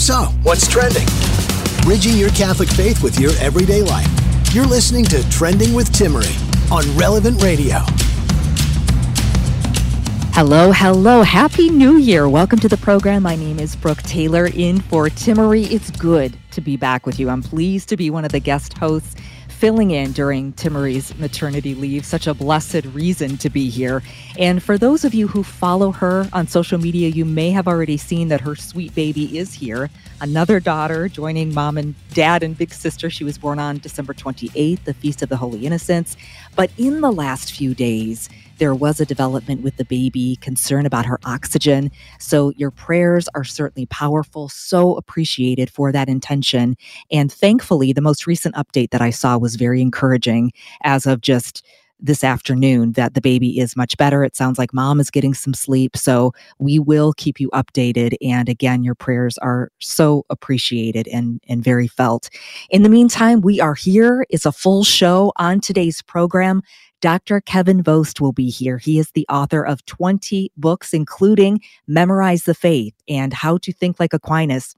So, what's trending? Bridging your Catholic faith with your everyday life. You're listening to Trending with Timmerie on Relevant Radio. Hello, hello. Happy New Year. Welcome to the program. My name is Brooke Taylor in for Timmerie. It's good to be back with you. I'm pleased to be one of the guest hosts filling in during Timmerie's maternity leave. Such a blessed reason to be here. And for those of you who follow her on social media, you may have already seen that her sweet baby is here. Another daughter joining mom and dad and big sister. She was born on December 28th, the Feast of the Holy Innocents. But in the last few days, there was a development with the baby, concern about her oxygen. So your prayers are certainly powerful, so appreciated for that intention. And thankfully, the most recent update that I saw was very encouraging as of just this afternoon that the baby is much better. It sounds like mom is getting some sleep. So we will keep you updated. And again, your prayers are so appreciated and, and very felt. In the meantime, we are here. It's a full show on today's program. Dr. Kevin Vost will be here. He is the author of 20 books, including Memorize the Faith and How to Think Like Aquinas.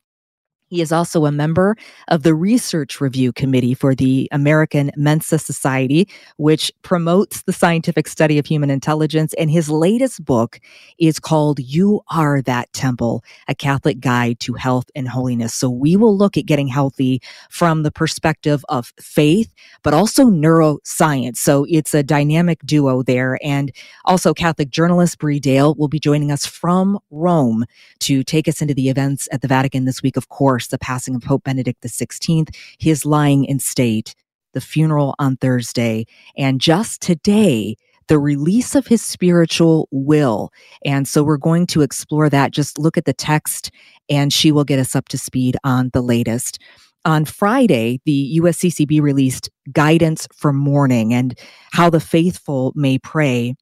He is also a member of the Research Review Committee for the American Mensa Society, which promotes the scientific study of human intelligence. And his latest book is called You Are That Temple, a Catholic Guide to Health and Holiness. So we will look at getting healthy from the perspective of faith, but also neuroscience. So it's a dynamic duo there. And also, Catholic journalist Bree Dail will be joining us from Rome to take us into the events at the Vatican this week, of course course, the passing of Pope Benedict XVI, his lying in state, the funeral on Thursday, and just today, the release of his spiritual will. And so we're going to explore that. Just look at the text, and she will get us up to speed on the latest. On Friday, the USCCB released guidance for mourning and how the faithful may pray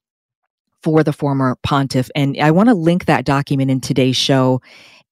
for the former pontiff. And I want to link that document in today's show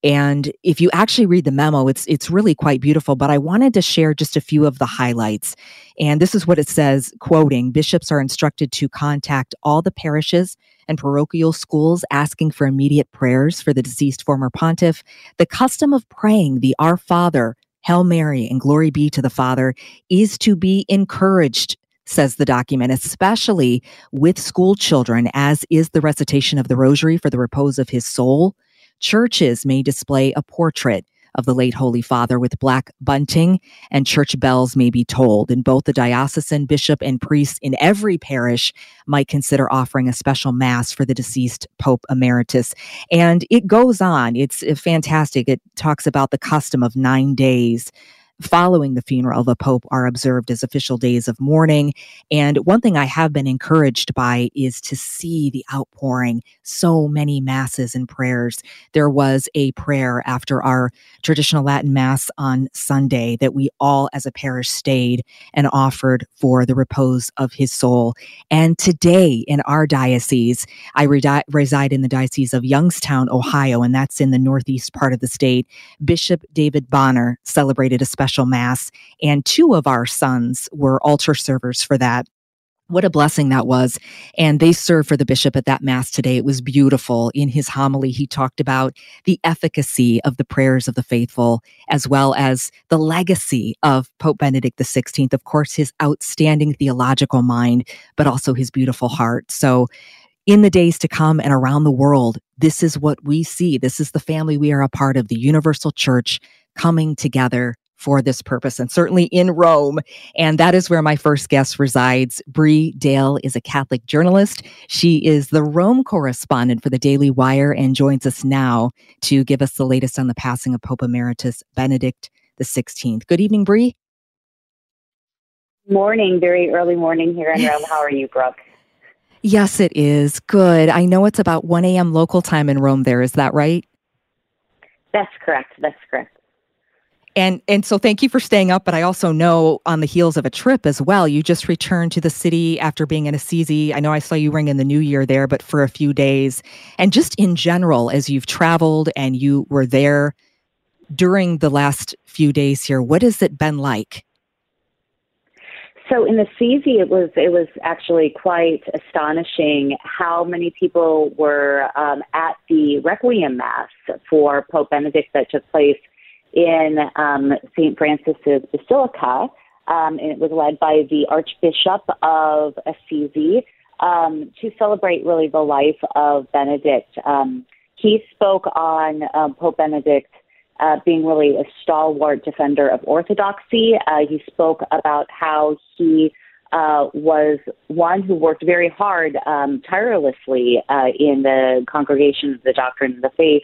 and if you actually read the memo, it's it's really quite beautiful. But I wanted to share just a few of the highlights. And this is what it says, quoting, bishops are instructed to contact all the parishes and parochial schools asking for immediate prayers for the deceased former pontiff. The custom of praying the Our Father, Hail Mary, and Glory be to the Father is to be encouraged says the document, especially with school children, as is the recitation of the rosary for the repose of his soul Churches may display a portrait of the late Holy Father with black bunting, and church bells may be tolled. And both the diocesan bishop and priests in every parish might consider offering a special mass for the deceased Pope Emeritus. And it goes on. It's uh, fantastic. It talks about the custom of nine days following the funeral of a pope are observed as official days of mourning. And one thing I have been encouraged by is to see the outpouring, so many masses and prayers. There was a prayer after our traditional Latin Mass on Sunday that we all as a parish stayed and offered for the repose of his soul. And today in our diocese, I reside in the Diocese of Youngstown, Ohio, and that's in the northeast part of the state. Bishop David Bonnar celebrated a special special mass, and two of our sons were altar servers for that what a blessing that was. And they served for the bishop at that mass today. It was beautiful. In his homily, he talked about the efficacy of the prayers of the faithful, as well as the legacy of Pope Benedict XVI. Of course, his outstanding theological mind, but also his beautiful heart. So, in the days to come and around the world, this is what we see. This is the family we are a part of, the universal church coming together for this purpose and certainly in Rome. And that is where my first guest resides. Bree Dail is a Catholic journalist. She is the Rome correspondent for the Daily Wire and joins us now to give us the latest on the passing of Pope Emeritus Benedict the 16th. Good evening, Bree. Morning, very early morning here in Rome. How are you, Brooke? Yes, it is. Good. I know it's about 1 a.m. local time in Rome there. Is that right? That's correct. That's correct. And and so thank you for staying up, but I also know on the heels of a trip as well. You just returned to the city after being in Assisi. I know I saw you ring in the new year there, but for a few days. And just in general, as you've traveled and you were there during the last few days here, what has it been like? So in Assisi, it was it was actually quite astonishing how many people were um, at the Requiem Mass for Pope Benedict that took place in um, St. Francis's Basilica. Um, and it was led by the Archbishop of Assisi um, to celebrate really the life of Benedict. Um, he spoke on um, Pope Benedict uh, being really a stalwart defender of orthodoxy. Uh, he spoke about how he uh, was one who worked very hard, um, tirelessly uh, in the congregation of the doctrine of the faith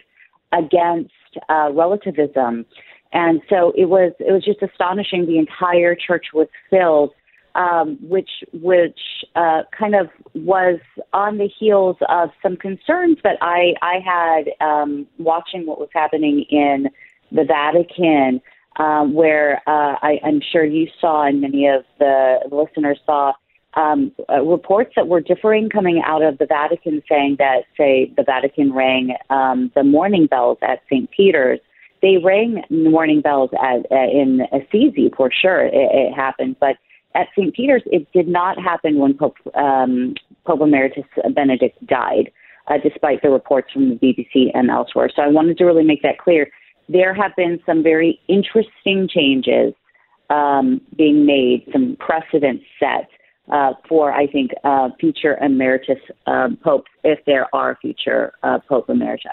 against uh, relativism. And so it was it was just astonishing. The entire church was filled, um, which which uh, kind of was on the heels of some concerns that I I had um, watching what was happening in the Vatican, um, where uh, I, I'm sure you saw and many of the listeners saw um, uh, reports that were differing coming out of the Vatican saying that, say, the Vatican rang um, the mourning bells at St. Peter's. They rang mourning bells at, in Assisi for sure. It, it happened, but at St. Peter's, it did not happen when Pope, um, Pope Emeritus Benedict died, uh, despite the reports from the BBC and elsewhere. So I wanted to really make that clear. There have been some very interesting changes um, being made, some precedents set uh, for, I think, uh, future emeritus um, popes, if there are future uh, Pope emeriti.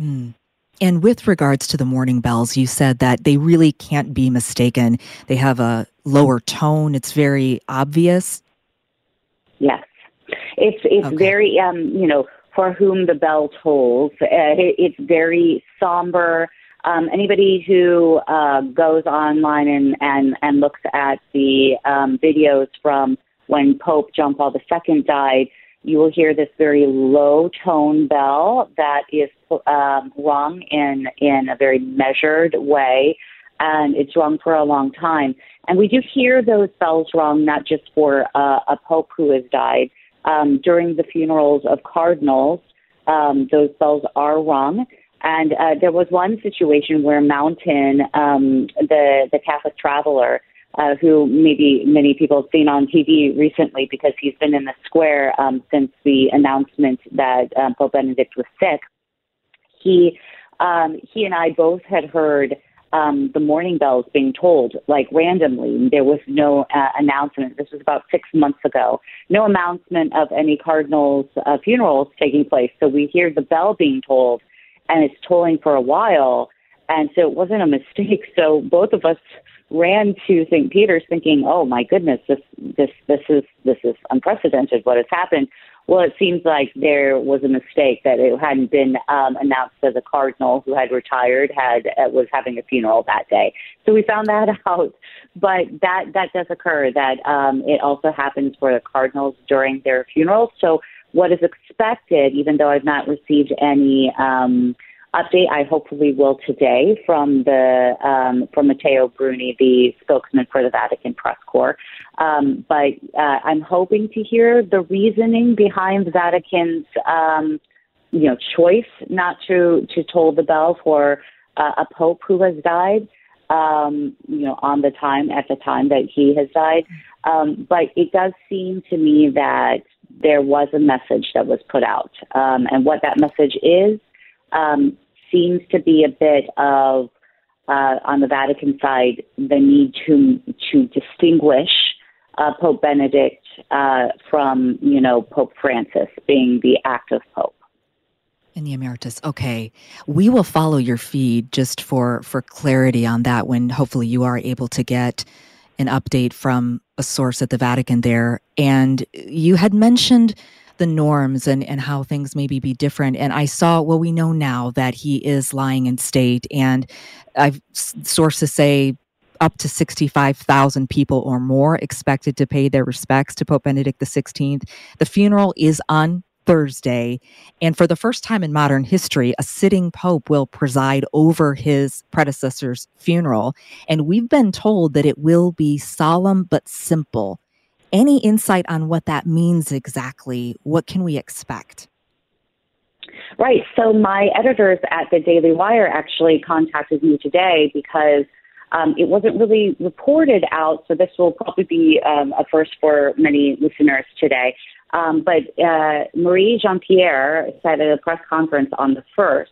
Mm. And with regards to the mourning bells, you said that they really can't be mistaken. They have a lower tone. It's very obvious. Yes, it's it's okay. very um, you know for whom the bell tolls. Uh, it, it's very somber. Um, anybody who uh, goes online and, and, and looks at the um, videos from when Pope John Paul II died, you will hear this very low tone bell that is um, rung in, in a very measured way, and it's rung for a long time. And we do hear those bells rung not just for uh, a Pope who has died. Um, during the funerals of cardinals, um, those bells are rung. And uh, there was one situation where Mountain, um, the the Catholic traveler, uh, who maybe many people have seen on TV recently because he's been in the square um, since the announcement that um, Pope Benedict was sick. He um, he and I both had heard um, the mourning bells being tolled like randomly. There was no uh, announcement. This was about six months ago. No announcement of any cardinals' uh, funerals taking place. So we hear the bell being tolled and it's tolling for a while. And so it wasn't a mistake. So both of us ran to St. Peter's thinking, "Oh my goodness, this this this is this is unprecedented. What has happened?" Well, it seems like there was a mistake that it hadn't been um, announced that the cardinal who had retired had uh, was having a funeral that day. So we found that out. But that that does occur. That um, it also happens for the cardinals during their funerals. So what is expected, even though I've not received any um, update, I hopefully will today from the um, from Matteo Bruni, the spokesman for the Vatican Press Corps. Um, but uh, I'm hoping to hear the reasoning behind the Vatican's um, you know choice not to to toll the bell for uh, a pope who has died. Um, you know, on the time at the time that he has died. Um, but it does seem to me that there was a message that was put out. Um, and what that message is um, seems to be a bit of, uh, on the Vatican side, the need to, to distinguish uh, Pope Benedict uh, from, you know, Pope Francis being the active Pope. In the emeritus. Okay. We will follow your feed just for for clarity on that when hopefully you are able to get an update from a source at the Vatican there. And you had mentioned the norms and, and how things maybe be different. And I saw, well, we know now that he is lying in state. And I've sources say up to 65,000 people or more expected to pay their respects to Pope Benedict XVI. The funeral is on Thursday. And for the first time in modern history, a sitting pope will preside over his predecessor's funeral. And we've been told that it will be solemn but simple. Any insight on what that means exactly? What can we expect? Right. So, my editors at the Daily Wire actually contacted me today because um, it wasn't really reported out. So, this will probably be um, a first for many listeners today. Um, but uh, Karine Jean Pierre said at a press conference on the 1st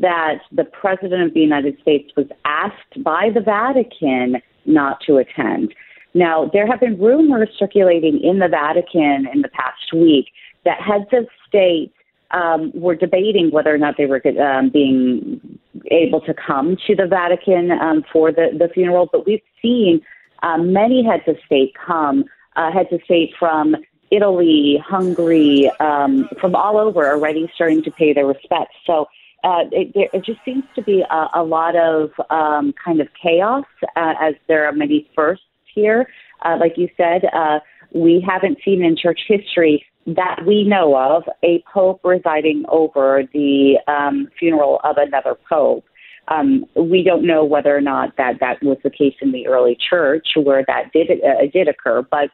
that the President of the United States was asked by the Vatican not to attend. Now, there have been rumors circulating in the Vatican in the past week that heads of state um, were debating whether or not they were um, being able to come to the Vatican um, for the, the funeral. But we've seen um, many heads of state come, uh, heads of state from Italy, Hungary, um, from all over already starting to pay their respects. So uh, it, it just seems to be a, a lot of um, kind of chaos uh, as there are many firsts here. Uh, like you said, uh, we haven't seen in church history that we know of a pope residing over the um, funeral of another pope. Um, we don't know whether or not that that was the case in the early church where that did uh, did occur, but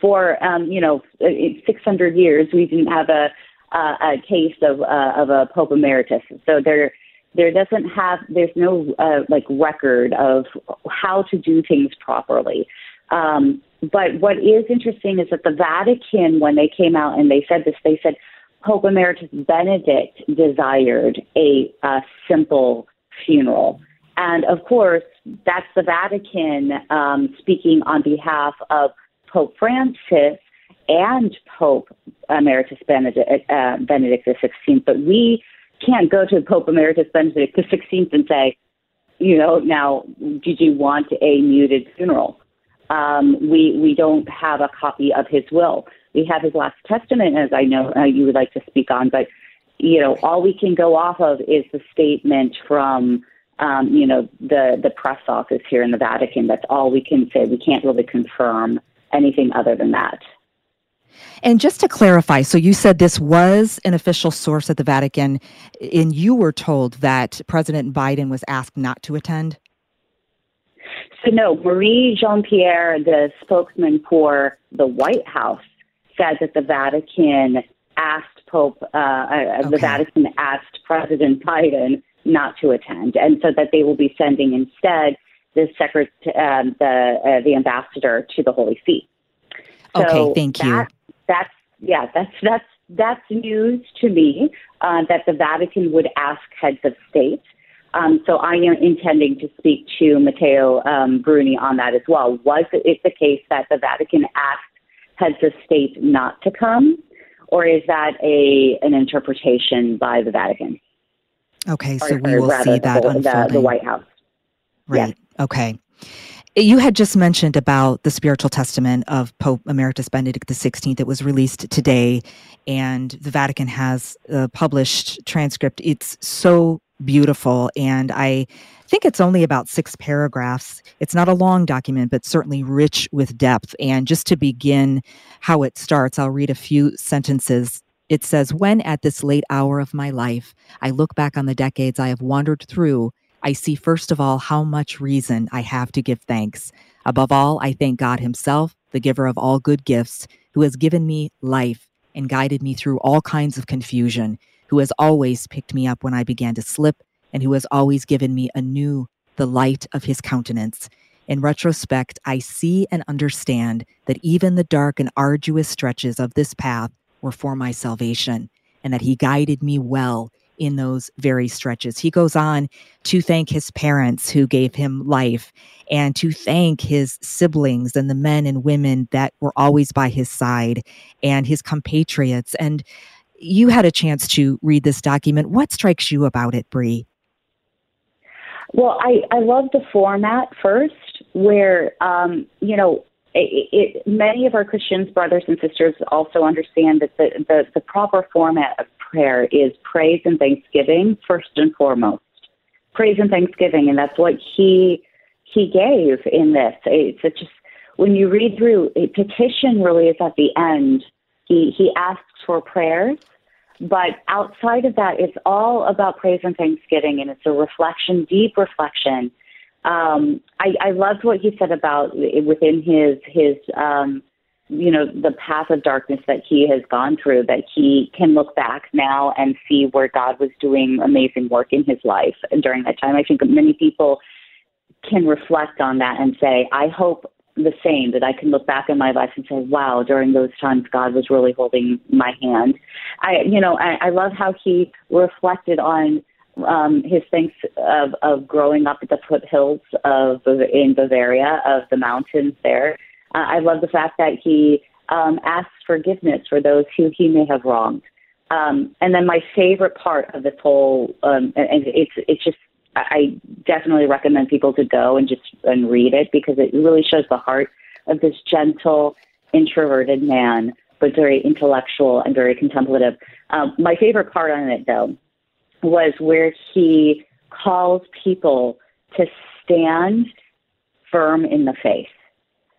for um, you know 600 years we didn't have a uh, a case of uh, of a pope emeritus. So there there doesn't have there's no uh, like record of how to do things properly. Um, but what is interesting is that the Vatican, when they came out and they said this, they said Pope Emeritus Benedict desired a, a simple funeral. And of course, that's the Vatican um, speaking on behalf of Pope Francis and Pope Emeritus Benedict, uh, Benedict XVI. But we can't go to Pope Emeritus Benedict XVI and say, you know, now, did you want a muted funeral? Um, we we don't have a copy of his will. We have his last testament, as I know uh, you would like to speak on, but you know, all we can go off of is the statement from um, you know the the press office here in the Vatican. That's all we can say. We can't really confirm anything other than that. And just to clarify, so you said this was an official source at the Vatican, and you were told that President Biden was asked not to attend? So, no, Karine Jean Pierre, the spokesman for the White House, said that the Vatican asked Pope, uh, uh, okay. the Vatican asked President Biden not to attend, and so that they will be sending instead the secret, um, the uh, the ambassador to the Holy See. So okay, thank that, you. That's yeah, that's that's that's news to me uh, that the Vatican would ask heads of state um, so I am intending to speak to Matteo um, Bruni on that as well. Was it the case that the Vatican asked heads of state not to come, or is that a an interpretation by the Vatican? Okay, so or, we will see that the, the, the, White House. Right. Okay. You had just mentioned about the spiritual testament of Pope Emeritus Benedict XVI that was released today, and the Vatican has a published transcript. It's so beautiful. And I think it's only about six paragraphs. It's not a long document, but certainly rich with depth. And just to begin how it starts, I'll read a few sentences. It says, When at this late hour of my life, I look back on the decades I have wandered through, I see first of all how much reason I have to give thanks. Above all, I thank God Himself, the giver of all good gifts, who has given me life and guided me through all kinds of confusion who has always picked me up when I began to slip, and who has always given me anew the light of his countenance. In retrospect, I see and understand that even the dark and arduous stretches of this path were for my salvation, and that he guided me well in those very stretches. He goes on to thank his parents who gave him life and to thank his siblings and the men and women that were always by his side and his compatriots. And you had a chance to read this document. What strikes you about it, Bree? Well, I, I love the format first, where, um, you know, it, it, many of our Christians, brothers and sisters, also understand that the, the, the proper format of prayer is praise and thanksgiving first and foremost. Praise and thanksgiving, and that's what he he gave in this. It's just when you read through, a petition really is at the end. He he asks for prayers, but outside of that, it's all about praise and thanksgiving, and it's a reflection, deep reflection um, I, I loved what he said about within his his um, you know the path of darkness that he has gone through that he can look back now and see where God was doing amazing work in his life and during that time. I think many people can reflect on that and say, I hope the same that I can look back in my life and say, wow, during those times God was really holding my hand. I you know I, I love how he reflected on um, his thanks of, of growing up at the foothills of in Bavaria of the mountains there. Uh, I love the fact that he um, asks forgiveness for those who he may have wronged. Um, and then my favorite part of this whole, um, and it's it's just I definitely recommend people to go and just and read it because it really shows the heart of this gentle, introverted man, but very intellectual and very contemplative. Um, my favorite part on it, though, was where he calls people to stand firm in the faith.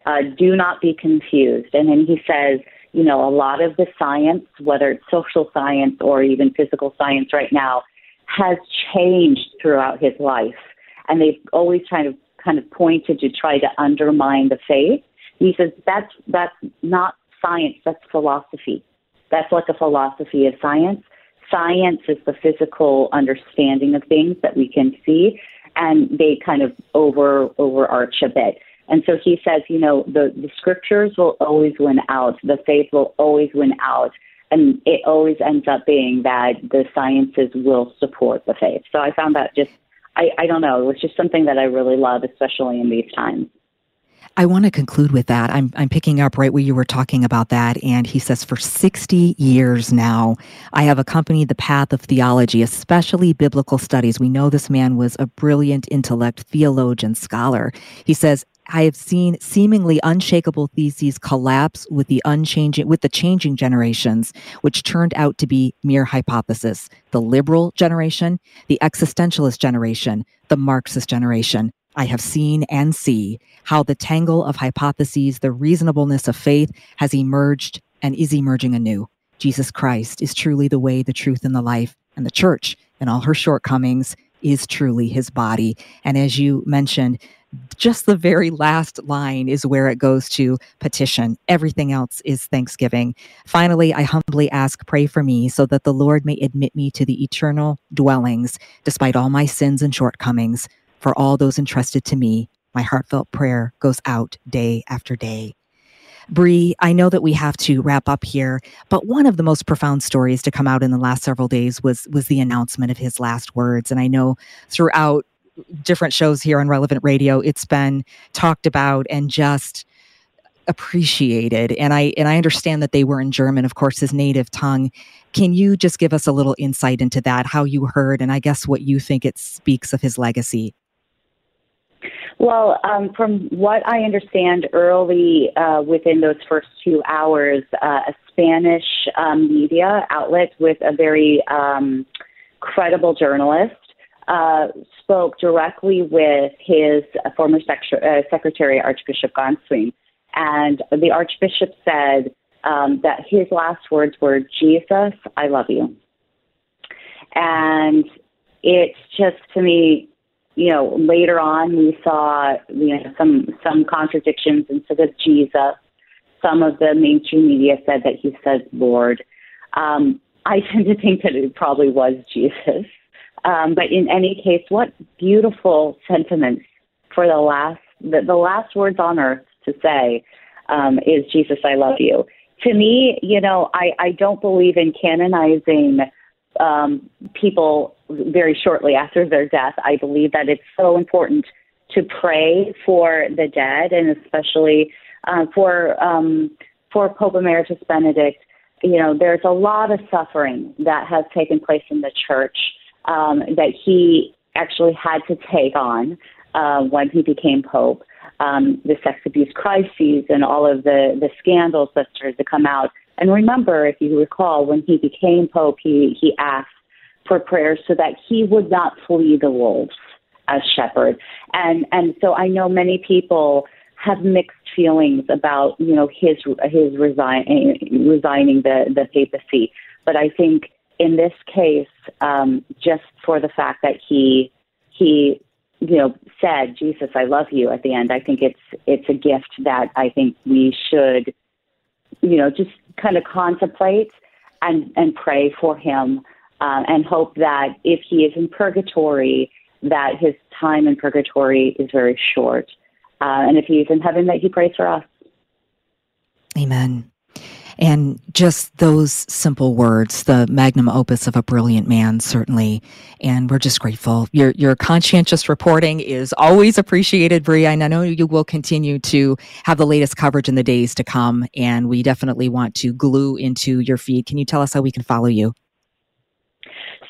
Uh, do not be confused. And then he says, you know, a lot of the science, whether it's social science or even physical science right now, has changed throughout his life. And they've always kind of kind of pointed to try to undermine the faith. He says that's that's not science, that's philosophy. That's like a philosophy of science science is the physical understanding of things that we can see, and they kind of over overarch a bit. And so he says, you know, the, the scriptures will always win out, the faith will always win out, and it always ends up being that the sciences will support the faith. So I found that just, I, I don't know, it was just something that I really love, especially in these times. I want to conclude with that. I'm, I'm picking up right where you were talking about that. And he says, for 60 years now, I have accompanied the path of theology, especially biblical studies. We know this man was a brilliant intellect, theologian, scholar. He says, I have seen seemingly unshakable theses collapse with the unchanging with the changing generations, which turned out to be mere hypothesis. The liberal generation, the existentialist generation, the Marxist generation. I have seen and see how the tangle of hypotheses, the reasonableness of faith has emerged and is emerging anew. Jesus Christ is truly the way, the truth, and the life, and the church, and all her shortcomings, is truly his body. And as you mentioned, just the very last line is where it goes to petition. Everything else is thanksgiving. Finally, I humbly ask, pray for me so that the Lord may admit me to the eternal dwellings, despite all my sins and shortcomings for all those entrusted to me. My heartfelt prayer goes out day after day. Bree, I know that we have to wrap up here, but one of the most profound stories to come out in the last several days was was the announcement of his last words. And I know throughout different shows here on Relevant Radio, it's been talked about and just appreciated. And I and I understand that they were in German, of course, his native tongue. Can you just give us a little insight into that, how you heard, and I guess what you think it speaks of his legacy? Well, um, from what I understand, early uh, within those first two hours, uh, a Spanish um, media outlet with a very um, credible journalist uh, spoke directly with his former sec- uh, secretary, Archbishop Gänswein. And the Archbishop said um, that his last words were, Jesus, I love you. And it's just to me you know, later on we saw you know some some contradictions instead of Jesus. Some of the mainstream media said that he said Lord. Um, I tend to think that it probably was Jesus. Um, but in any case, what beautiful sentiments for the last the, the last words on earth to say um, is Jesus, I love you. To me, you know, I, I don't believe in canonizing um, people very shortly after their death. I believe that it's so important to pray for the dead and especially uh, for um, for Pope Emeritus Benedict. You know, there's a lot of suffering that has taken place in the church um, that he actually had to take on uh, when he became pope. um, the sex abuse crises and all of the, the scandals that started to come out. And remember, if you recall, when he became Pope, he, he asked for prayers so that he would not flee the wolves as shepherd. And, and so I know many people have mixed feelings about, you know, his, his resign, resigning the, the papacy. But I think in this case, um, just for the fact that he, he you know, said, "Jesus, I love you." At the end, I think it's it's a gift that I think we should, you know, just kind of contemplate and and pray for him, uh, and hope that if he is in purgatory, that his time in purgatory is very short, uh, and if he's in heaven, that he prays for us. Amen. And just those simple words, the magnum opus of a brilliant man, certainly. And we're just grateful. Your your conscientious reporting is always appreciated, Bree. And I know you will continue to have the latest coverage in the days to come. And we definitely want to glue into your feed. Can you tell us how we can follow you?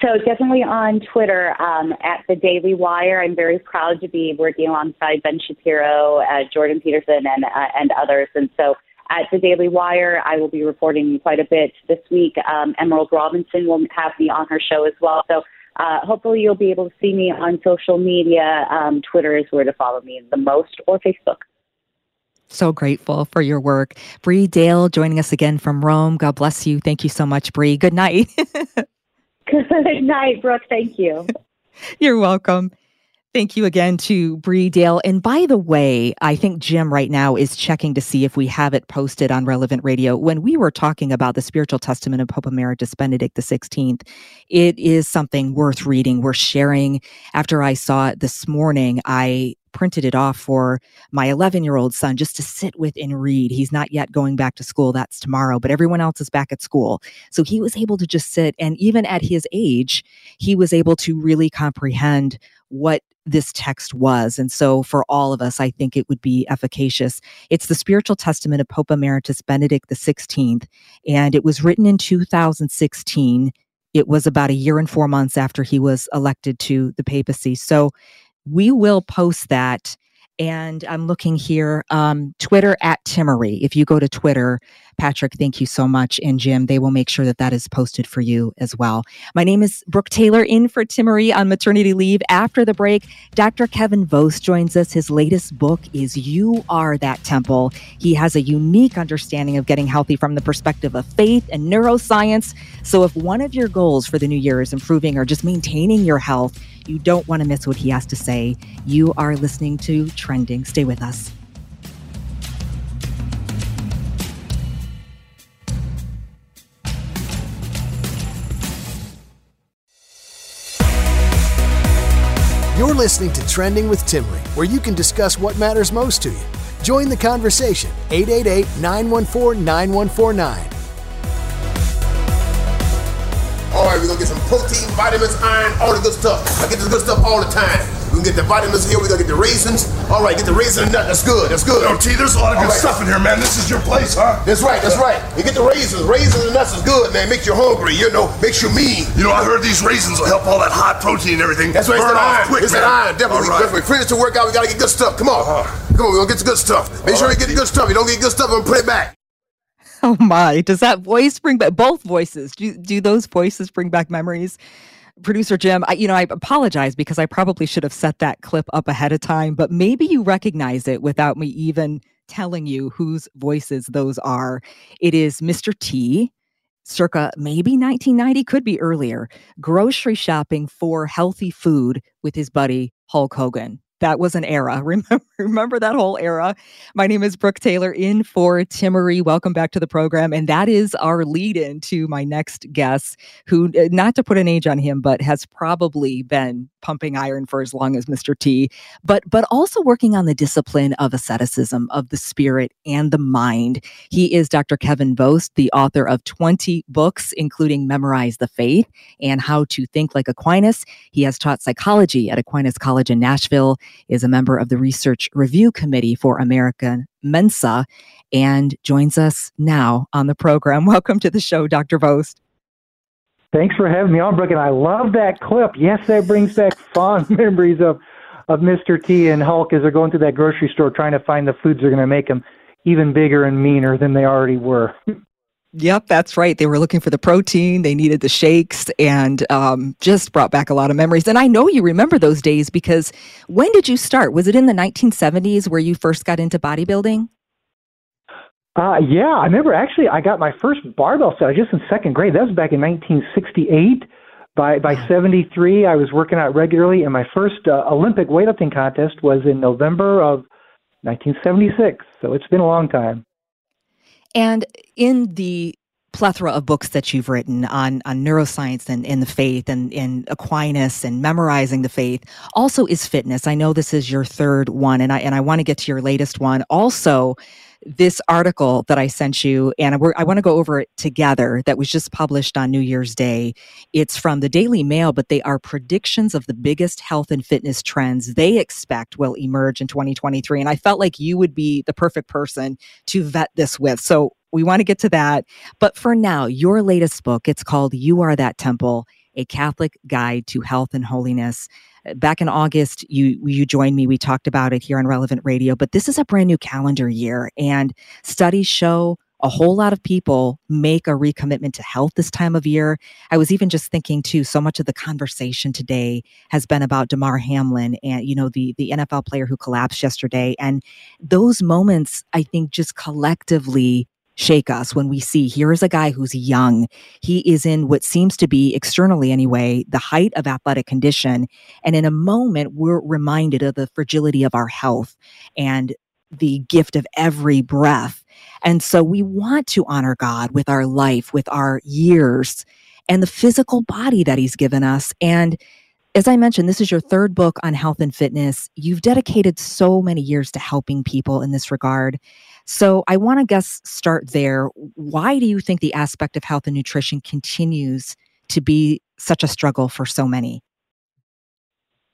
So definitely on Twitter um, at the Daily Wire. I'm very proud to be working alongside Ben Shapiro, uh, Jordan Peterson, and uh, and others. And so at the Daily Wire. I will be reporting quite a bit this week. Um, Emerald Robinson will have me on her show as well. So uh, hopefully you'll be able to see me on social media. Um, Twitter is where to follow me the most, or Facebook. So grateful for your work. Bree Dail joining us again from Rome. God bless you. Thank you so much, Bree. Good night. Good night, Brooke. Thank you. You're welcome. Thank you again to Bree Dail. And by the way, I think Jim right now is checking to see if we have it posted on Relevant Radio. When we were talking about the spiritual testament of Pope Emeritus Benedict XVI, it is something worth reading, We're sharing. After I saw it this morning, I printed it off for my 11 year old son just to sit with and read. He's not yet going back to school. That's tomorrow, but everyone else is back at school. So he was able to just sit. And even at his age, he was able to really comprehend what this text was. And so for all of us, I think it would be efficacious. It's the spiritual testament of Pope Emeritus Benedict XVI, and it was written in 2016. It was about a year and four months after he was elected to the papacy. So we will post that and I'm looking here, um, Twitter at Timmerie. If you go to Twitter, Patrick, thank you so much. And Jim, they will make sure that that is posted for you as well. My name is Brooke Taylor, in for Timmerie on maternity leave. After the break, Dr. Kevin Vost joins us. His latest book is You Are That Temple. He has a unique understanding of getting healthy from the perspective of faith and neuroscience. So if one of your goals for the new year is improving or just maintaining your health, you don't want to miss what he has to say. You are listening to Trending. Stay with us. You're listening to Trending with Timmerie, where you can discuss what matters most to you. Join the conversation 888 914 9149. All right, we're gonna get some protein, vitamins, iron, all the good stuff. I get this good stuff all the time. We can get the vitamins here. We're gonna get the raisins. All right, get the raisin nut. That's good. That's good. Yo, T, there's a lot of good right. stuff in here, man. This is your place, huh? That's right. That's right. You get the raisins. Raisins and nuts is good, man. Makes you hungry. You know, makes you mean. You know, I heard these raisins will help all that hot protein and everything. That's right. Burn it's off iron. quick, it's man. an iron. Definitely. All right. definitely. Finish the workout. We gotta get good stuff. Come on. Uh-huh. Come on. We're gonna get the good stuff. Make all sure right, you get the good stuff. You don't get good stuff, and put it back. Oh my! Does that voice bring back both voices? Do do those voices bring back memories? Producer Jim, I, you know, I apologize because I probably should have set that clip up ahead of time, but maybe you recognize it without me even telling you whose voices those are. It is Mr. T, circa maybe 1990, could be earlier, grocery shopping for healthy food with his buddy Hulk Hogan that was an era. Remember, remember that whole era? My name is Brooke Taylor in for Timmerie. Welcome back to the program. And that is our lead in to my next guest, who, uh, not to put an age on him, but has probably been pumping iron for as long as Mr. T, but but also working on the discipline of asceticism of the spirit and the mind. He is Dr. Kevin Vost, the author of 20 books, including Memorize the Faith and How to Think Like Aquinas. He has taught psychology at Aquinas College in Nashville, is a member of the Research Review Committee for American Mensa, and joins us now on the program. Welcome to the show, Dr. Vost. Thanks for having me on, Brooke. And I love that clip. Yes, that brings back fond memories of of Mr. T and Hulk as they're going through that grocery store trying to find the foods that are going to make them even bigger and meaner than they already were. Yep, that's right. They were looking for the protein, they needed the shakes, and um, just brought back a lot of memories. And I know you remember those days because when did you start? Was it in the 1970s where you first got into bodybuilding? Uh, yeah, I remember actually I got my first barbell set just in second grade. That was back in 1968. By by 73, I was working out regularly, and my first uh, Olympic weightlifting contest was in November of 1976. So it's been a long time. And in the plethora of books that you've written on, on neuroscience and in the faith and in Aquinas and memorizing the faith also is fitness. I know this is your third one and I and I want to get to your latest one. Also, this article that I sent you, and I want to go over it together, that was just published on New Year's Day. It's from the Daily Mail, but they are predictions of the biggest health and fitness trends they expect will emerge in 2023. And I felt like you would be the perfect person to vet this with. So we want to get to that. But for now, your latest book, it's called You Are That Temple a Catholic Guide to Health and Holiness. Uh, back in August, you you joined me. We talked about it here on Relevant Radio, but this is a brand new calendar year, and studies show a whole lot of people make a recommitment to health this time of year. I was even just thinking too, so much of the conversation today has been about Damar Hamlin and, you know, the, the NFL player who collapsed yesterday. And those moments, I think, just collectively shake us when we see here is a guy who's young. He is in what seems to be, externally anyway, the height of athletic condition. And in a moment, we're reminded of the fragility of our health and the gift of every breath. And so we want to honor God with our life, with our years, and the physical body that He's given us. And as I mentioned, this is your third book on health and fitness. You've dedicated so many years to helping people in this regard. So I want to guess start there. Why do you think the aspect of health and nutrition continues to be such a struggle for so many?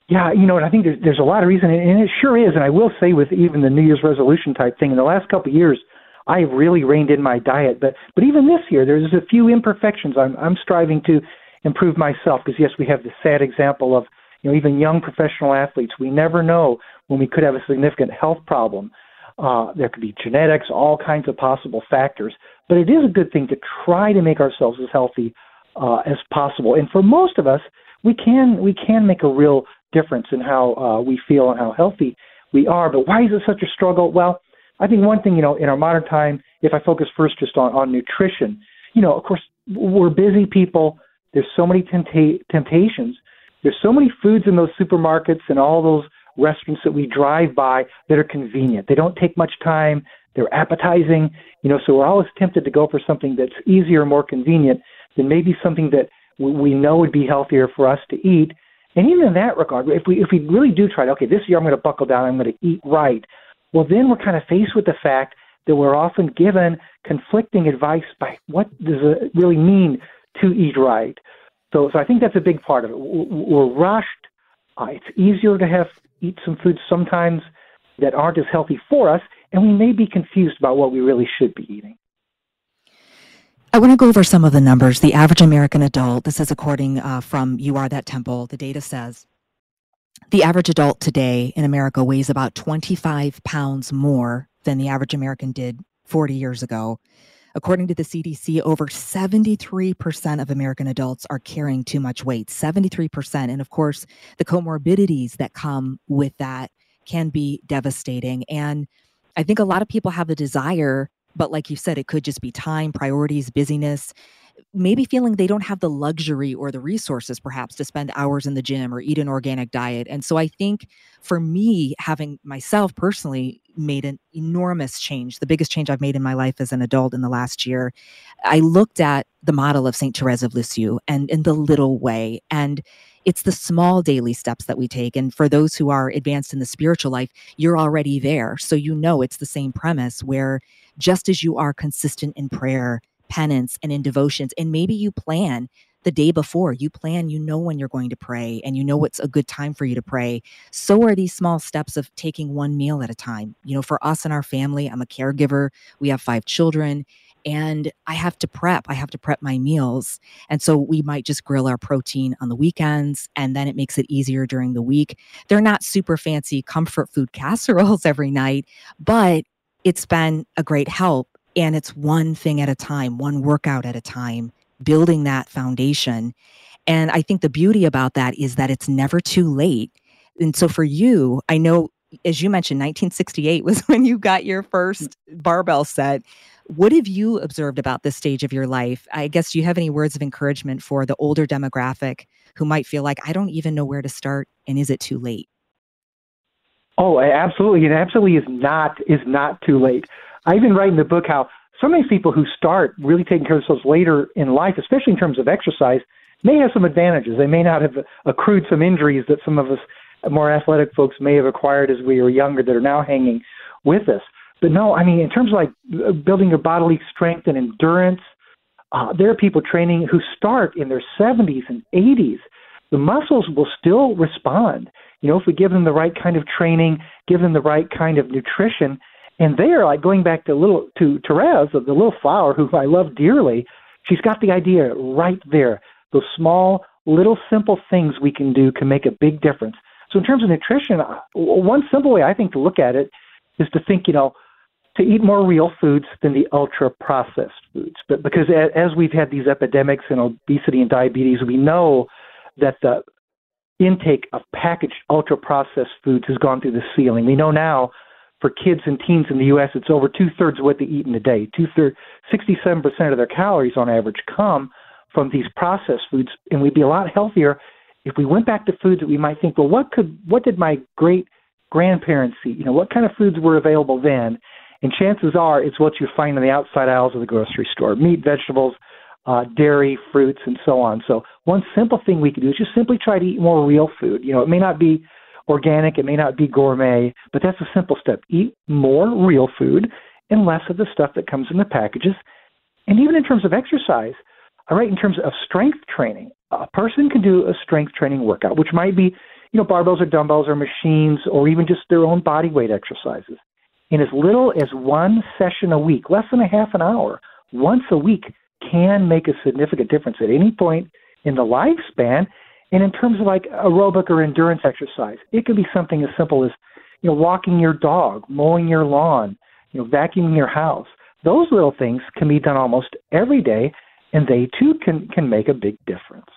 Yeah, you know, and I think there's, there's a lot of reason, and it sure is. And I will say, with even the New Year's resolution type thing, in the last couple of years, I have really reined in my diet. But but even this year, there's a few imperfections. I'm I'm striving to improve myself because yes, we have the sad example of you know even young professional athletes. We never know when we could have a significant health problem. Uh, there could be genetics, all kinds of possible factors. But it is a good thing to try to make ourselves as healthy uh, as possible. And for most of us, we can we can make a real difference in how uh, we feel and how healthy we are. But why is it such a struggle? Well, I think one thing you know in our modern time, if I focus first just on on nutrition, you know, of course we're busy people. There's so many tempta- temptations. There's so many foods in those supermarkets and all those restaurants that we drive by that are convenient. They don't take much time. They're appetizing, you know, so we're always tempted to go for something that's easier, more convenient than maybe something that we know would be healthier for us to eat. And even in that regard, if we if we really do try to, okay, this year I'm going to buckle down, I'm going to eat right. Well, then we're kind of faced with the fact that we're often given conflicting advice by what does it really mean to eat right. So, so I think that's a big part of it. We're rushed. Uh, it's easier to have eat some foods sometimes that aren't as healthy for us, and we may be confused about what we really should be eating. I want to go over some of the numbers. The average American adult, this is according uh, from You Are That Temple, the data says the average adult today in America weighs about 25 pounds more than the average American did 40 years ago. According to the CDC, over 73% of American adults are carrying too much weight. 73%. And of course, the comorbidities that come with that can be devastating. And I think a lot of people have a desire, but like you said, it could just be time, priorities, busyness maybe feeling they don't have the luxury or the resources perhaps to spend hours in the gym or eat an organic diet. And so I think for me, having myself personally made an enormous change, the biggest change I've made in my life as an adult in the last year, I looked at the model of St. Therese of Lisieux and in the little way. And it's the small daily steps that we take. And for those who are advanced in the spiritual life, you're already there. So you know it's the same premise where just as you are consistent in prayer, penance and in devotions. And maybe you plan the day before, you plan, you know when you're going to pray and you know what's a good time for you to pray. So are these small steps of taking one meal at a time. You know, for us and our family, I'm a caregiver, we have five children. and I have to prep. I have to prep my meals. And so we might just grill our protein on the weekends and then it makes it easier during the week. They're not super fancy comfort food casseroles every night, but it's been a great help. And it's one thing at a time, one workout at a time, building that foundation. And I think the beauty about that is that it's never too late. And so for you, I know, as you mentioned, 1968 was when you got your first barbell set. What have you observed about this stage of your life? I guess, do you have any words of encouragement for the older demographic who might feel like, I don't even know where to start? And is it too late? Oh, absolutely. It absolutely is not is not too late. I even write in the book how some of these people who start really taking care of themselves later in life, especially in terms of exercise, may have some advantages. They may not have accrued some injuries that some of us more athletic folks may have acquired as we were younger that are now hanging with us. But no, I mean, in terms of like building your bodily strength and endurance, uh, there are people training who start in their 70s and 80s. The muscles will still respond. You know, if we give them the right kind of training, give them the right kind of nutrition, and there, like going back to little to Therese, the little flower who I love dearly. She's got the idea right there. Those small, little, simple things we can do can make a big difference. So, in terms of nutrition, uh, one simple way I think to look at it is to think, you know, to eat more real foods than the ultra processed foods. But because as we've had these epidemics in obesity and diabetes, we know that the intake of packaged ultra processed foods has gone through the ceiling. We know now for kids and teens in the U.S., it's over two thirds of what they eat in a day. Two thirds, 67% of their calories on average come from these processed foods, and we'd be a lot healthier if we went back to foods that we might think, well, what could, what did my great grandparents eat? You know, what kind of foods were available then? And chances are, it's what you find in the outside aisles of the grocery store: meat, vegetables, uh, dairy, fruits, and so on. So one simple thing we could do is just simply try to eat more real food. You know, it may not be organic, it may not be gourmet, but that's a simple step. Eat more real food and less of the stuff that comes in the packages. And even in terms of exercise, I write in terms of strength training. A person can do a strength training workout, which might be, you know, barbells or dumbbells or machines or even just their own body weight exercises. In as little as one session a week, less than a half an hour, once a week can make a significant difference at any point in the lifespan. And in terms of like aerobic or endurance exercise, it can be something as simple as, you know, walking your dog, mowing your lawn, you know, vacuuming your house. Those little things can be done almost every day, and they too can, can make a big difference.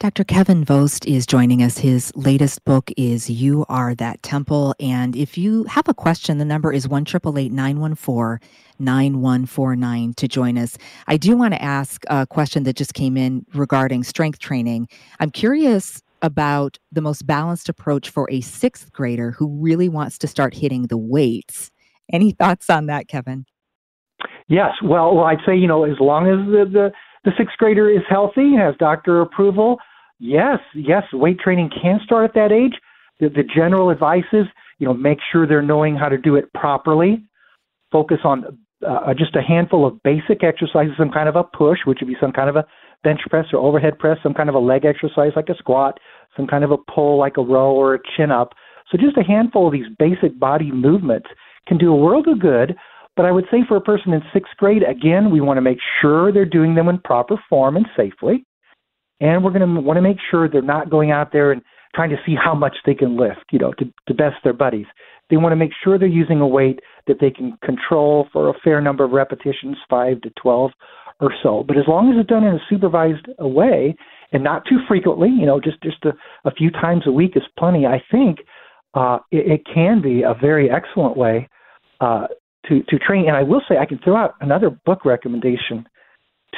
Dr. Kevin Vost is joining us. His latest book is You Are That Temple. And if you have a question, the number is 1 914 9149 to join us. I do want to ask a question that just came in regarding strength training. I'm curious about the most balanced approach for a sixth grader who really wants to start hitting the weights. Any thoughts on that, Kevin? Yes. Well, I'd say, you know, as long as the, the, the sixth grader is healthy, has doctor approval, Yes, yes, weight training can start at that age. The, the general advice is, you know, make sure they're knowing how to do it properly. Focus on uh, just a handful of basic exercises, some kind of a push, which would be some kind of a bench press or overhead press, some kind of a leg exercise like a squat, some kind of a pull like a row or a chin up. So just a handful of these basic body movements can do a world of good. But I would say for a person in sixth grade, again, we want to make sure they're doing them in proper form and safely and we're going to want to make sure they're not going out there and trying to see how much they can lift, you know, to, to best their buddies. They want to make sure they're using a weight that they can control for a fair number of repetitions, five to 12 or so. But as long as it's done in a supervised way and not too frequently, you know, just, just a, a few times a week is plenty, I think uh, it, it can be a very excellent way uh, to, to train. And I will say, I can throw out another book recommendation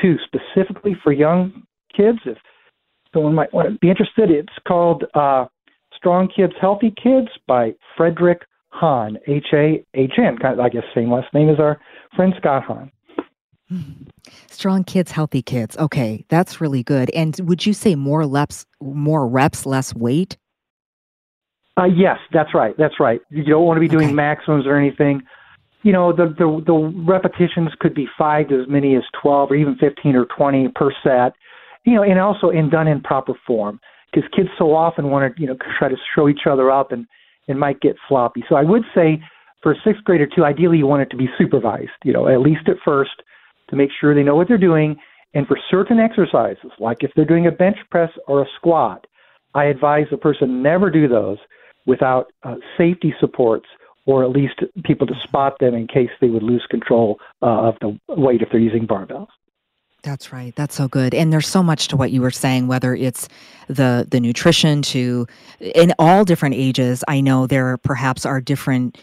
too, specifically for young kids. If someone might want to be interested, it's called uh, Strong Kids, Healthy Kids by Frederick Hahn, H A H N. I guess same last name as our friend Scott Hahn. Strong kids, healthy kids. Okay, that's really good. And would you say more reps, more reps, less weight? Uh, yes, that's right. That's right. You don't want to be doing okay. maximums or anything. You know, the, the the repetitions could be five to as many as twelve, or even fifteen or twenty per set you know, and also in done in proper form because kids so often want to, you know, try to show each other up and and might get sloppy. So I would say for a sixth grader too, ideally you want it to be supervised, you know, at least at first to make sure they know what they're doing. And for certain exercises, like if they're doing a bench press or a squat, I advise the person never do those without uh, safety supports or at least people to spot them in case they would lose control uh, of the weight if they're using barbells. That's right. That's so good. And there's so much to what you were saying, whether it's the the nutrition to in all different ages. I know there perhaps are different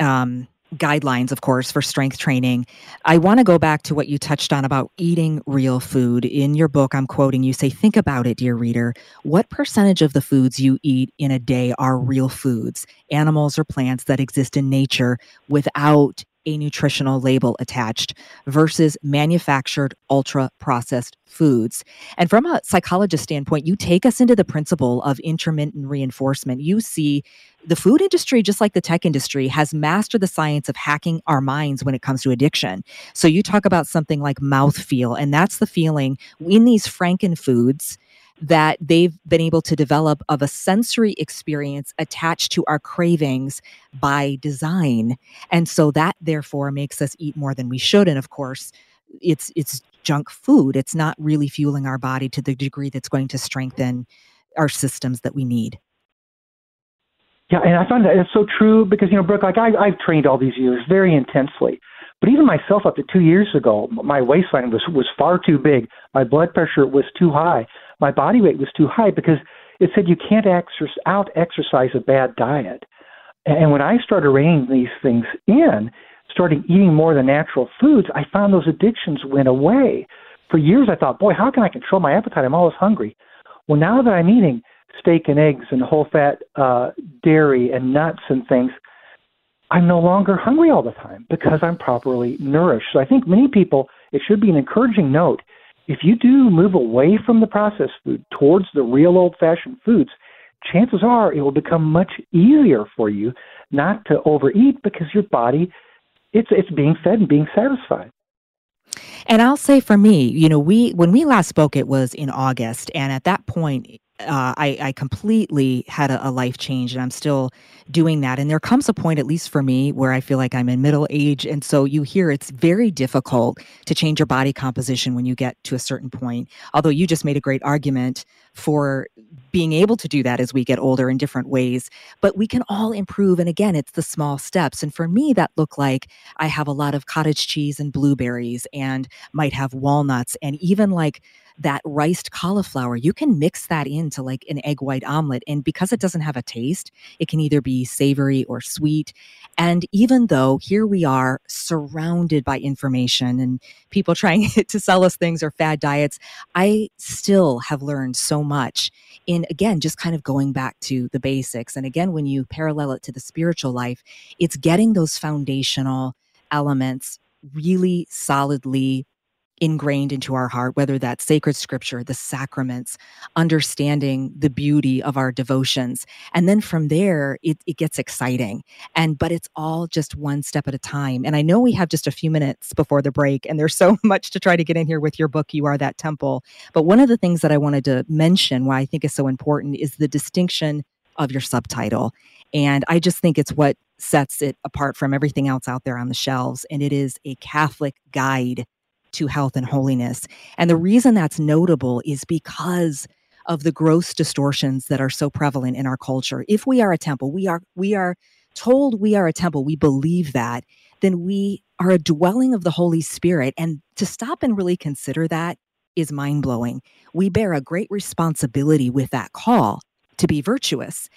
um, guidelines, of course, for strength training. I want to go back to what you touched on about eating real food. In your book, I'm quoting you say, Think about it, dear reader. What percentage of the foods you eat in a day are real foods, animals or plants that exist in nature without a nutritional label attached versus manufactured ultra processed foods. And from a psychologist standpoint, you take us into the principle of intermittent reinforcement. You see the food industry, just like the tech industry, has mastered the science of hacking our minds when it comes to addiction. So you talk about something like mouthfeel, and that's the feeling in these Franken foods that they've been able to develop of a sensory experience attached to our cravings by design. And so that therefore makes us eat more than we should. And of course, it's it's junk food. It's not really fueling our body to the degree that's going to strengthen our systems that we need. Yeah, and I find that it's so true because you know, Brooke, like I, I've trained all these years very intensely, but even myself, up to two years ago, my waistline was was far too big. My blood pressure was too high my body weight was too high because it said you can't exer- out exercise a bad diet. And when I started reining these things in, starting eating more of the natural foods, I found those addictions went away. For years, I thought, boy, how can I control my appetite? I'm always hungry. Well, now that I'm eating steak and eggs and whole fat uh, dairy and nuts and things, I'm no longer hungry all the time because I'm properly nourished. So I think many people, it should be an encouraging note if you do move away from the processed food towards the real old fashioned foods, chances are it will become much easier for you not to overeat because your body it's it's being fed and being satisfied. And I'll say for me, you know, we when we last spoke, it was in August, and at that point, uh, I, I completely had a, a, life change and I'm still doing that. And there comes a point, at least for me, where I feel like I'm in middle age. And so you hear it's very difficult to change your body composition when you get to a certain point. Although you just made a great argument for being able to do that as we get older in different ways. But we can all improve. And again, it's the small steps. And for me, that looked like I have a lot of cottage cheese and blueberries and might have walnuts and even like that riced cauliflower, you can mix that into like an egg white omelet. And because it doesn't have a taste, it can either be savory or sweet. And even though here we are surrounded by information and people trying to sell us things or fad diets, I still have learned so much in, again, just kind of going back to the basics. And again, when you parallel it to the spiritual life, it's getting those foundational elements really solidly ingrained into our heart, whether that's sacred scripture, the sacraments, understanding the beauty of our devotions. And then from there, it, it gets exciting. And, but it's all just one step at a time. And I know we have just a few minutes before the break, and there's so much to try to get in here with your book, You Are That Temple. But one of the things that I wanted to mention, why I think is so important, is the distinction of your subtitle. And I just think it's what sets it apart from everything else out there on the shelves. And it is a Catholic guide to health and holiness. And the reason that's notable is because of the gross distortions that are so prevalent in our culture. If we are a temple, we are we are told we are a temple, we believe that, then we are a dwelling of the Holy Spirit. And to stop and really consider that is mind blowing. We bear a great responsibility with that call to be virtuous.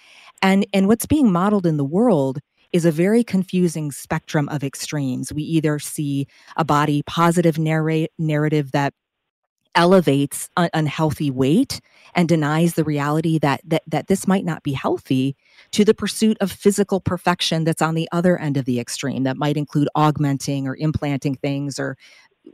And, and what's being modeled in the world is a very confusing spectrum of extremes. We either see a body positive narra- narrative that elevates un- unhealthy weight and denies the reality that, that that this might not be healthy to the pursuit of physical perfection that's on the other end of the extreme that might include augmenting or implanting things or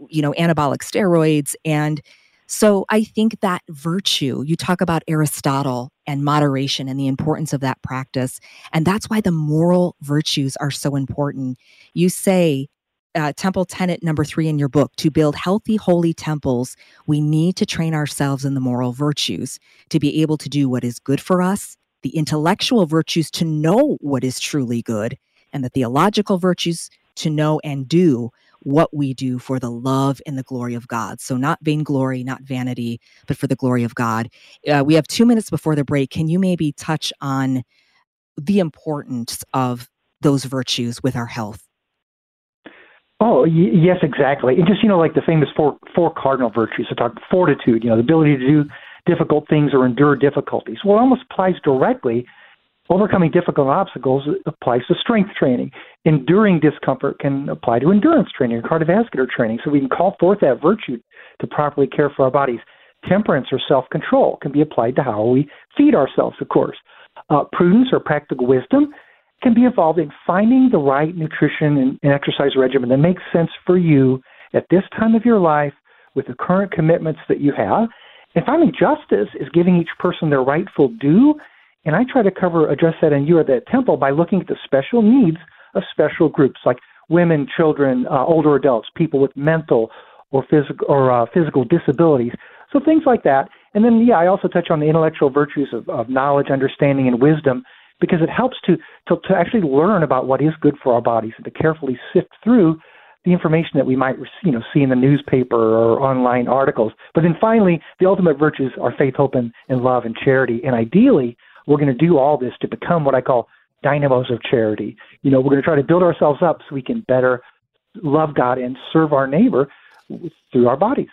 you know anabolic steroids and so I think that virtue, you talk about Aristotle and moderation and the importance of that practice. And that's why the moral virtues are so important. You say, uh, temple tenet number three in your book to build healthy, holy temples, we need to train ourselves in the moral virtues to be able to do what is good for us, the intellectual virtues to know what is truly good, and the theological virtues to know and do what we do for the love and the glory of God. So, not vainglory, not vanity, but for the glory of God. Uh, we have two minutes before the break. Can you maybe touch on the importance of those virtues with our health? Oh y- yes, exactly. And just you know, like the famous four four cardinal virtues. I talk fortitude. You know, the ability to do difficult things or endure difficulties. Well, it almost applies directly Overcoming difficult obstacles applies to strength training. Enduring discomfort can apply to endurance training or cardiovascular training. So we can call forth that virtue to properly care for our bodies. Temperance or self control can be applied to how we feed ourselves, of course. Uh, prudence or practical wisdom can be involved in finding the right nutrition and, and exercise regimen that makes sense for you at this time of your life with the current commitments that you have. And finally, justice is giving each person their rightful due and I try to cover, address that in You Are That Temple by looking at the special needs of special groups like women, children, uh, older adults, people with mental or physical or uh, physical disabilities. So things like that. And then, yeah, I also touch on the intellectual virtues of, of knowledge, understanding, and wisdom because it helps to, to to actually learn about what is good for our bodies and to carefully sift through the information that we might you know see in the newspaper or online articles. But then finally, the ultimate virtues are faith, hope, and, and love and charity. And ideally, we're going to do all this to become what I call dynamos of charity. You know, we're going to try to build ourselves up so we can better love God and serve our neighbor through our bodies.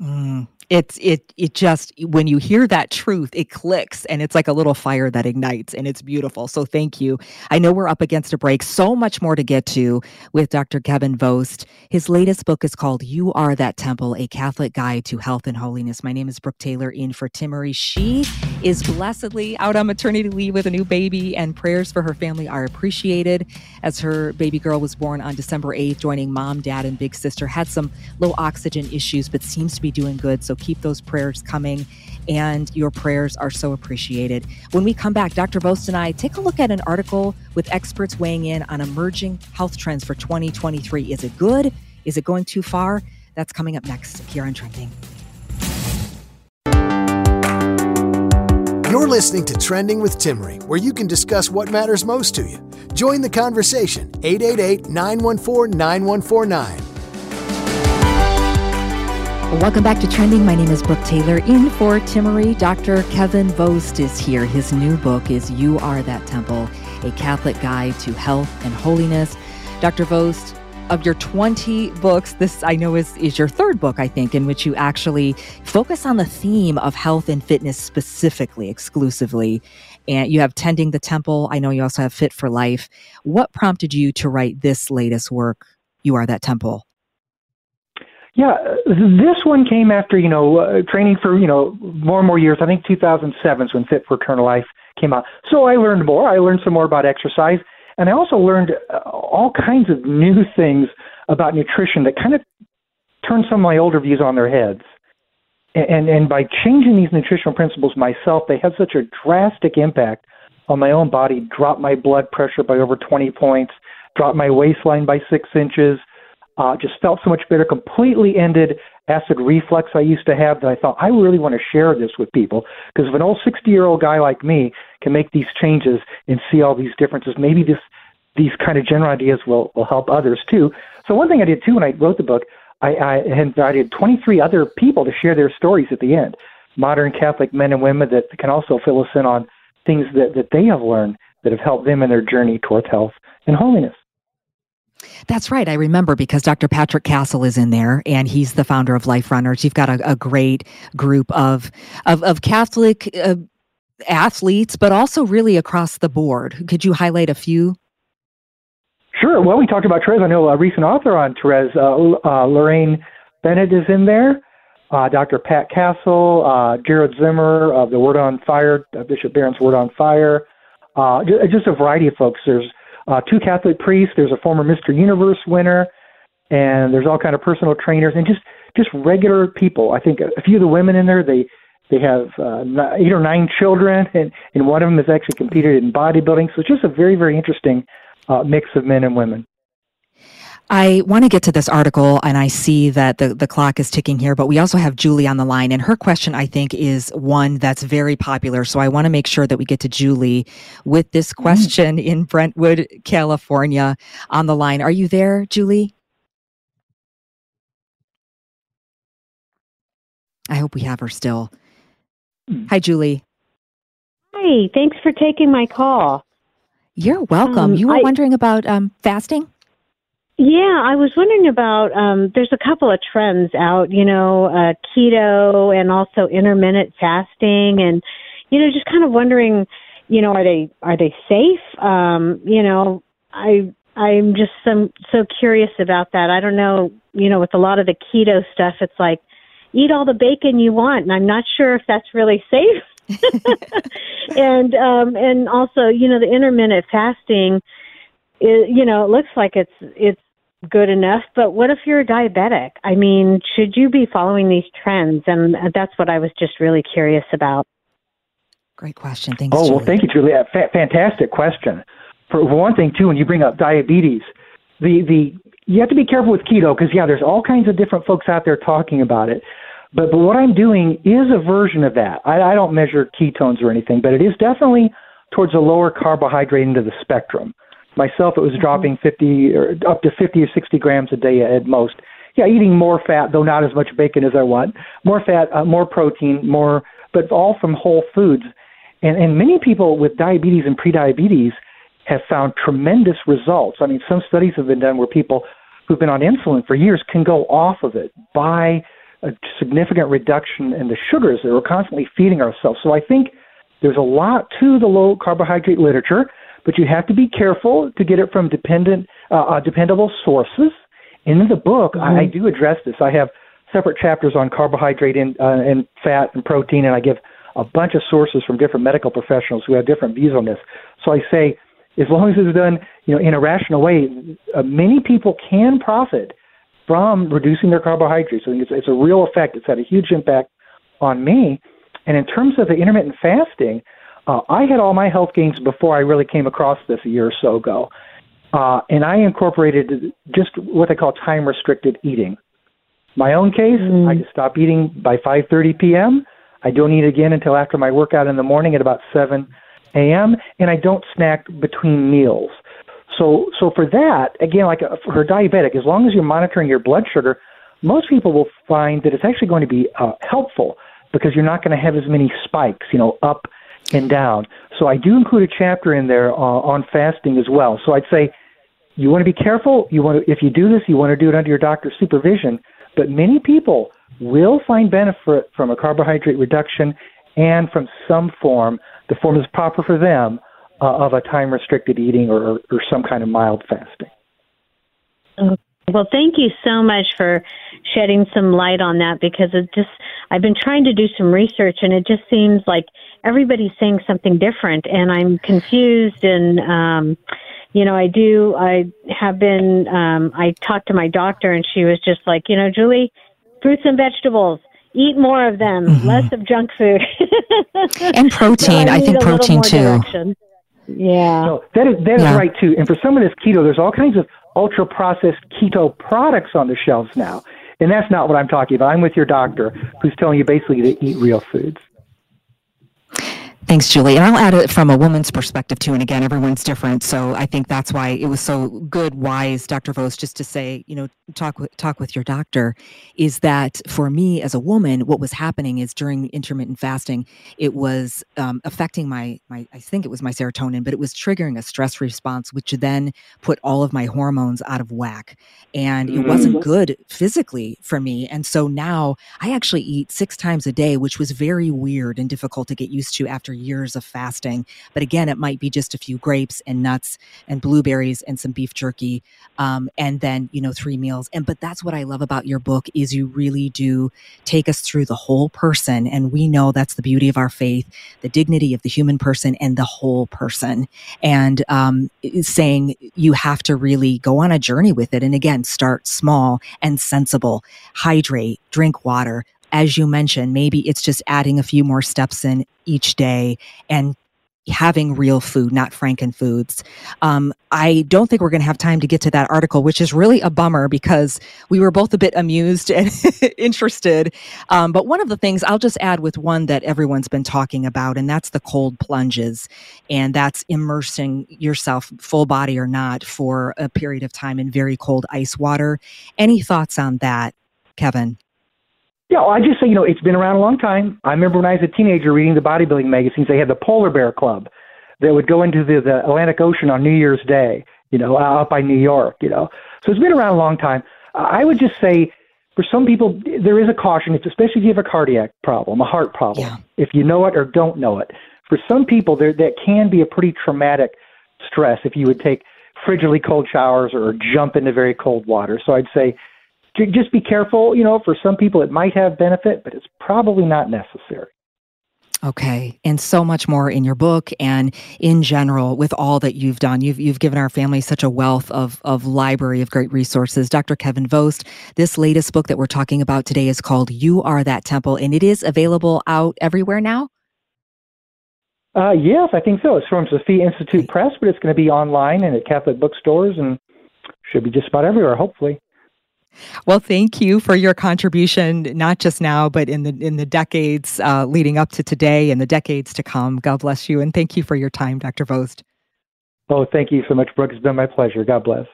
Mm, it's it it just when you hear that truth it clicks and it's like a little fire that ignites and it's beautiful. So thank you. I know we're up against a break. So much more to get to with dr kevin vost. His latest book is called you are that temple a catholic guide to health and holiness. My name is brooke taylor in for Timmerie she is blessedly out on maternity leave with a new baby and prayers for her family are appreciated as her baby girl was born on december 8th joining mom dad and big sister had some low oxygen issues but seems to be doing good so keep those prayers coming, and your prayers are so appreciated. When we come back, Dr. Vost and I take a look at an article with experts weighing in on emerging health trends for 2023. Is it good? Is it going too far? That's coming up next here on Trending. You're listening to Trending with Timmerie, where you can discuss what matters most to you. Join the conversation 888 914 9149. Welcome back to Trending. My name is Brooke Taylor. In for Timmerie, Dr. Kevin Vost is here. His new book is You Are That Temple, a Catholic Guide to Health and Holiness. Dr. Vost, of your 20 books, this I know is, is your third book, I think, in which you actually focus on the theme of health and fitness specifically, exclusively. And you have Tending the Temple. I know you also have Fit for Life. What prompted you to write this latest work, You Are That Temple? Yeah, this one came after you know uh, training for you know more and more years. I think 2007 is when Fit for Eternal Life came out. So I learned more. I learned some more about exercise, and I also learned uh, all kinds of new things about nutrition that kind of turned some of my older views on their heads. And and by changing these nutritional principles myself, they had such a drastic impact on my own body. Dropped my blood pressure by over 20 points. Dropped my waistline by six inches uh, just felt so much better, completely ended acid reflux I used to have that I thought I really want to share this with people because if an old 60 year old guy like me can make these changes and see all these differences, maybe this these kind of general ideas will, will help others too. So one thing I did too when I wrote the book, I, I invited 23 other people to share their stories at the end, modern Catholic men and women that can also fill us in on things that, that they have learned that have helped them in their journey towards health and holiness. That's right. I remember because Dr. Patrick Castle is in there and he's the founder of Life Runners. You've got a, a great group of, of, of Catholic uh, athletes, but also really across the board. Could you highlight a few? Sure. Well, we talked about Therese. I know a recent author on Therese, uh, uh, Lorraine Bennett, is in there. Uh, Dr. Pat Castle, uh, Jared Zimmer of the Word on Fire, uh, Bishop Barron's Word on Fire, uh, just a variety of folks. There's uh, two Catholic priests. There's a former Mr. Universe winner, and there's all kind of personal trainers and just just regular people. I think a few of the women in there they they have uh, eight or nine children, and and one of them has actually competed in bodybuilding. So it's just a very very interesting uh, mix of men and women. I want to get to this article and I see that the, the clock is ticking here, but we also have Julie on the line. And her question, I think, is one that's very popular. So I want to make sure that we get to Julie with this mm-hmm. question mm. in Brentwood, California on the line. Are you there, Julie? I hope we have her still. Hmm. Hi, Julie. Hi, thanks for taking my call. You're welcome. Um, you were I, wondering about um, fasting? Yeah, I was wondering about. Um, there's a couple of trends out, you know, uh, keto and also intermittent fasting, and you know, just kind of wondering, you know, are they are they safe? Um, you know, I I'm just some so curious about that. I don't know, you know, with a lot of the keto stuff, it's like eat all the bacon you want, and I'm not sure if that's really safe. and um, and also, you know, the intermittent fasting, is, you know, it looks like it's it's good enough, but what if you're a diabetic? I mean, should you be following these trends? And that's what I was just really curious about. Great question. Thanks. Oh, Julie. well, thank you, Julia. F- fantastic question. For one thing, too, when you bring up diabetes, the the you have to be careful with keto because yeah, there's all kinds of different folks out there talking about it. But but what I'm doing is a version of that. I, I don't measure ketones or anything, but it is definitely towards a lower carbohydrate end of the spectrum. Myself, it was mm-hmm. dropping 50 or up to 50 or 60 grams a day at most. Yeah, eating more fat, though not as much bacon as I want. More fat, uh, more protein, more, but all from whole foods. And, and many people with diabetes and prediabetes have found tremendous results. I mean, some studies have been done where people who've been on insulin for years can go off of it by a significant reduction in the sugars that we're constantly feeding ourselves. So I think there's a lot to the low carbohydrate literature, but you have to be careful to get it from dependent, uh, uh, dependable sources. in the book, mm-hmm. I, I, do address this. I have separate chapters on carbohydrate and, uh, and fat and protein, and I give a bunch of sources from different medical professionals who have different views on this. So I say, as long as it's done, you know, in a rational way, uh, many people can profit from reducing their carbohydrates. I think it's, it's a real effect. It's had a huge impact on me. And in terms of the intermittent fasting, uh, I had all my health gains before I really came across this a year or so ago. Uh, and I incorporated just what they call time restricted eating. My own case, mm. I just stop eating by 5:30 p.m. I don't eat again until after my workout in the morning at about 7 a.m. and I don't snack between meals. So, so for that, again, like a, uh, for diabetic, as long as you're monitoring your blood sugar, most people will find that it's actually going to be uh, helpful because you're not going to have as many spikes, you know, up and down. So I do include a chapter in there uh, on fasting as well. So I'd say you want to be careful. You want to, if you do this, you want to do it under your doctor's supervision. But many people will find benefit from a carbohydrate reduction and from some form, the form is proper for them, uh, of a time restricted eating or, or some kind of mild fasting. Okay. Well, thank you so much for shedding some light on that because it just I've been trying to do some research and it just seems like everybody's saying something different and I'm confused and um you know, I do I have been um I talked to my doctor and she was just like, you know, Julie, fruits and vegetables, eat more of them, mm-hmm. less of junk food. and protein, I, I think protein too. Direction. Yeah. So that is that yeah. is right too. And for someone that's keto, there's all kinds of ultra processed keto products on the shelves now. And that's not what I'm talking about. I'm with your doctor who's telling you basically to eat real foods. Thanks, Julie. And I'll add it from a woman's perspective too. And again, everyone's different. So I think that's why it was so good, wise, Dr. Vost, just to say, you know, talk with, talk with your doctor is that for me as a woman, what was happening is during intermittent fasting, it was um, affecting my, my, I think it was my serotonin, but it was triggering a stress response, which then put all of my hormones out of whack. And it wasn't mm-hmm. good physically for me. And so now I actually eat six times a day, which was very weird and difficult to get used to after years of fasting. But again, it might be just a few grapes and nuts and blueberries and some beef jerky, um, and then you know three meals. And but that's what I love about your book is you really do take us through the whole person, and we know that's the beauty of our faith, the dignity of the human person and the whole person, and um, saying you have to really go on a journey with it. And again, start small and sensible. Hydrate, drink water, as you mentioned, maybe it's just adding a few more steps in each day and having real food, not frankenfoods. Um, I don't think we're going to have time to get to that article, which is really a bummer because we were both a bit amused and interested. Um, but one of the things I'll just add with one that everyone's been talking about, and that's the cold plunges. And that's immersing yourself, full body or not, for a period of time in very cold ice water. Any thoughts on that, Kevin? Yeah, well, I just say, you know, it's been around a long time. I remember when I was a teenager reading the bodybuilding magazines, they had the Polar Bear Club that would go into the, the Atlantic Ocean on New Year's Day, you know, uh, out by New York, you know. So it's been around a long time. I would just say for some people, there is a caution, it's especially if you have a cardiac problem, a heart problem, yeah. if you know it or don't know it. For some people, there that can be a pretty traumatic stress if you would take frigidly cold showers or jump into very cold water. So I'd say just be careful. You know, for some people it might have benefit, but it's probably not necessary. Okay. And so much more in your book and in general with all that you've done. You've you've given our family such a wealth of of library of great resources. Dr. Kevin Vost, this latest book that we're talking about today is called You Are That Temple and it is available out everywhere now? Uh, yes, I think so. It's from Sophia Institute Press, but it's going to be online and at Catholic bookstores and should be just about everywhere, hopefully. Well, thank you for your contribution, not just now, but in the in the decades uh, leading up to today and the decades to come. God bless you, and thank you for your time, Dr. Vost. Oh, thank you so much, Brooke. It's been my pleasure. God bless.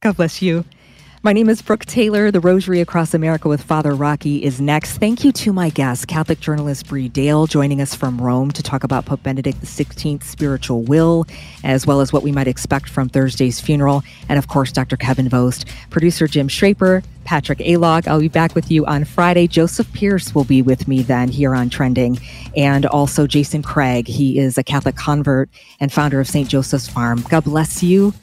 God bless you. My name is Brooke Taylor. The Rosary Across America with Father Rocky is next. Thank you to my guest, Catholic journalist Bree Dail, joining us from Rome to talk about Pope Benedict XVI's spiritual will, as well as what we might expect from Thursday's funeral. And of course, Dr. Kevin Vost, producer Jim Schraper, Patrick Alog. I'll be back with you on Friday. Joseph Pearce will be with me then here on Trending, and also Jason Craig. He is a Catholic convert and founder of St. Joseph's Farm. God bless you